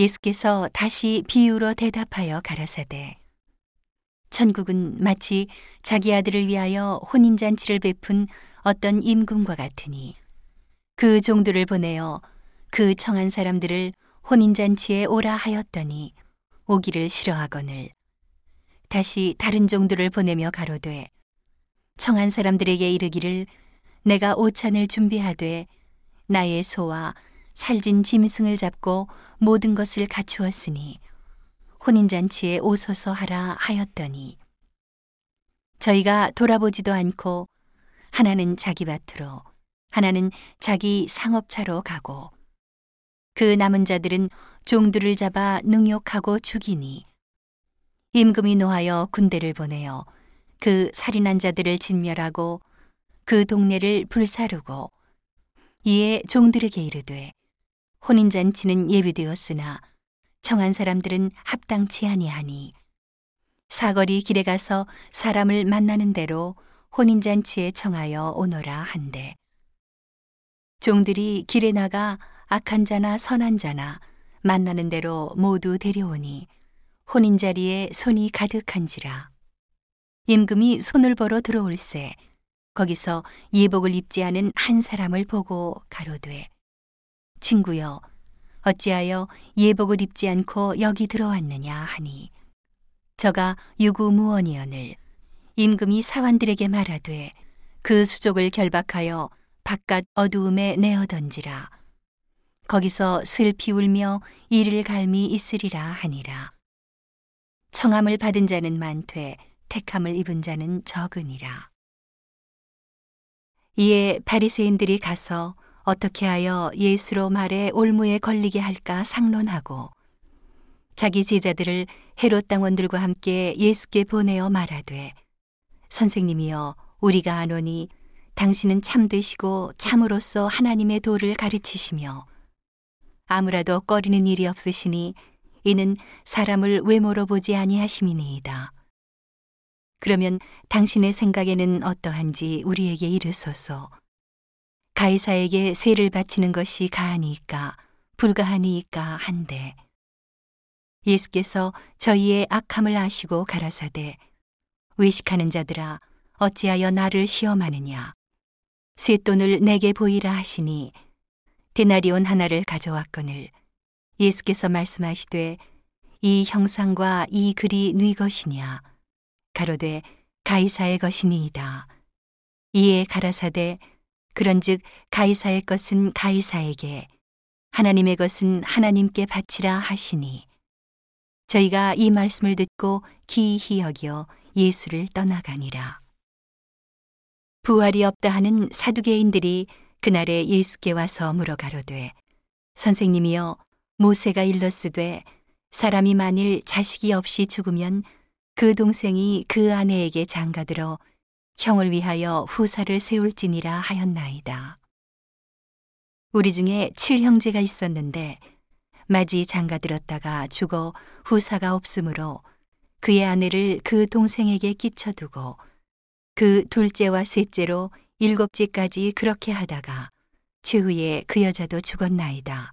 예수께서 다시 비유로 대답하여 가라사대 천국은 마치 자기 아들을 위하여 혼인잔치를 베푼 어떤 임금과 같으니 그 종들을 보내어 그 청한 사람들을 혼인잔치에 오라 하였더니 오기를 싫어하거늘. 다시 다른 종들을 보내며 가로되 청한 사람들에게 이르기를 내가 오찬을 준비하되 나의 소와 살진 짐승을 잡고 모든 것을 갖추었으니 혼인잔치에 오소서 하라 하였더니 저희가 돌아보지도 않고 하나는 자기 밭으로 하나는 자기 상업차로 가고 그 남은 자들은 종들을 잡아 능욕하고 죽이니 임금이 노하여 군대를 보내어 그 살인한 자들을 진멸하고 그 동네를 불사르고 이에 종들에게 이르되 혼인잔치는 예비되었으나 청한 사람들은 합당치 아니하니 사거리 길에 가서 사람을 만나는 대로 혼인잔치에 청하여 오너라 한대. 종들이 길에 나가 악한 자나 선한 자나 만나는 대로 모두 데려오니 혼인 자리에 손이 가득한지라. 임금이 손을 벌어 들어올세 거기서 예복을 입지 않은 한 사람을 보고 가로되 친구여 어찌하여 예복을 입지 않고 여기 들어왔느냐 하니? 저가 유구무원이언을 임금이 사환들에게 말하되 그 수족을 결박하여 바깥 어두움에 내어 던지라. 거기서 슬피 울며 이를 갈미 있으리라 하니라. 청함을 받은 자는 많되 택함을 입은 자는 적으니라. 이에 바리새인들이 가서 어떻게 하여 예수로 말에 올무에 걸리게 할까 상론하고 자기 제자들을 헤롯 당원들과 함께 예수께 보내어 말하되 선생님이여 우리가 아노니 당신은 참되시고 참으로서 하나님의 도를 가르치시며 아무라도 꺼리는 일이 없으시니 이는 사람을 외모로 보지 아니하심이니이다. 그러면 당신의 생각에는 어떠한지 우리에게 이르소서. 가이사에게 세를 바치는 것이 가하니까 불가하니까 한데 예수께서 저희의 악함을 아시고 가라사대 외식하는 자들아 어찌하여 나를 시험하느냐? 쇳돈을 내게 보이라 하시니 데나리온 하나를 가져왔거늘 예수께서 말씀하시되 이 형상과 이 글이 네 것이냐? 가로되 가이사의 것이니이다. 이에 가라사대 그런즉 가이사의 것은 가이사에게 하나님의 것은 하나님께 바치라 하시니. 저희가 이 말씀을 듣고 기이히 여겨 예수를 떠나가니라. 부활이 없다 하는 사두개인들이 그날에 예수께 와서 물어 가로되 선생님이여 모세가 일렀으되 사람이 만일 자식이 없이 죽으면 그 동생이 그 아내에게 장가들어 형을 위하여 후사를 세울지니라 하였나이다. 우리 중에 칠 형제가 있었는데 마지 장가들었다가 죽어 후사가 없으므로 그의 아내를 그 동생에게 끼쳐두고 그 둘째와 셋째로 일곱째까지 그렇게 하다가 최후에 그 여자도 죽었나이다.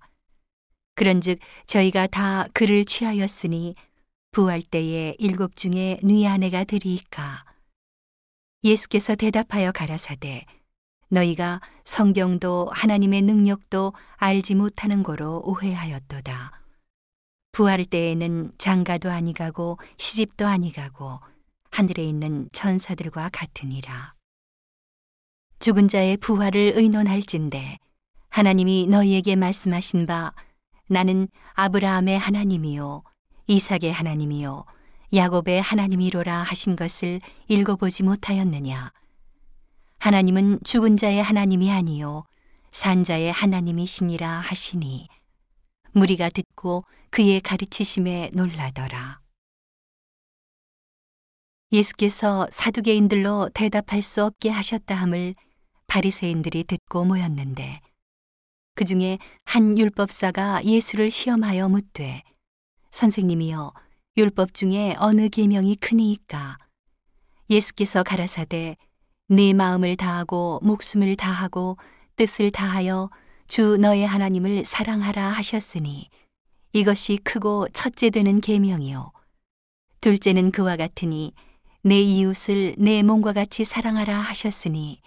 그런즉 저희가 다 그를 취하였으니 부활 때에 일곱 중에 네 아내가 되리이까. 예수께서 대답하여 가라사대 너희가 성경도 하나님의 능력도 알지 못하는 거로 오해하였도다. 부활 때에는 장가도 아니가고 시집도 아니가고 하늘에 있는 천사들과 같으니라. 죽은 자의 부활을 의논할진대 하나님이 너희에게 말씀하신 바 나는 아브라함의 하나님이요 이삭의 하나님이요 야곱의 하나님이로라 하신 것을 읽어보지 못하였느냐? 하나님은 죽은 자의 하나님이 아니요 산 자의 하나님이시니라 하시니 무리가 듣고 그의 가르치심에 놀라더라. 예수께서 사두개인들로 대답할 수 없게 하셨다 함을 바리새인들이 듣고 모였는데 그 중에 한 율법사가 예수를 시험하여 묻되 선생님이여 율법 중에 어느 계명이 크니이까? 예수께서 가라사대 네 마음을 다하고 목숨을 다하고 뜻을 다하여 주 너의 하나님을 사랑하라 하셨으니 이것이 크고 첫째 되는 계명이요. 둘째는 그와 같으니 내 이웃을 내 몸과 같이 사랑하라 하셨으니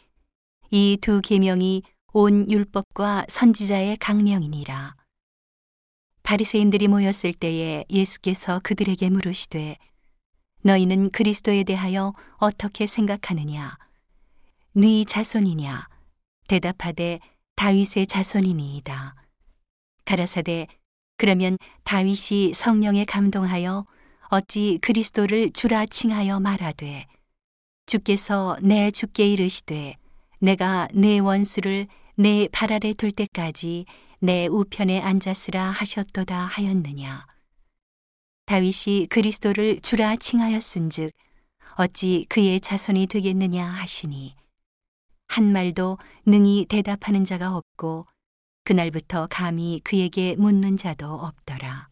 이 두 계명이 온 율법과 선지자의 강령이니라 바리새인들이 모였을 때에 예수께서 그들에게 물으시되 너희는 그리스도에 대하여 어떻게 생각하느냐? 네 자손이냐? 대답하되 다윗의 자손이니이다. 가라사대 그러면 다윗이 성령에 감동하여 어찌 그리스도를 주라 칭하여 말하되 주께서 내 주께 이르시되 내가 내 원수를 내 발 아래 둘 때까지 내 우편에 앉았으라 하셨도다 하였느냐 다윗이 그리스도를 주라 칭하였은즉 어찌 그의 자손이 되겠느냐 하시니 한 말도 능히 대답하는 자가 없고 그날부터 감히 그에게 묻는 자도 없더라.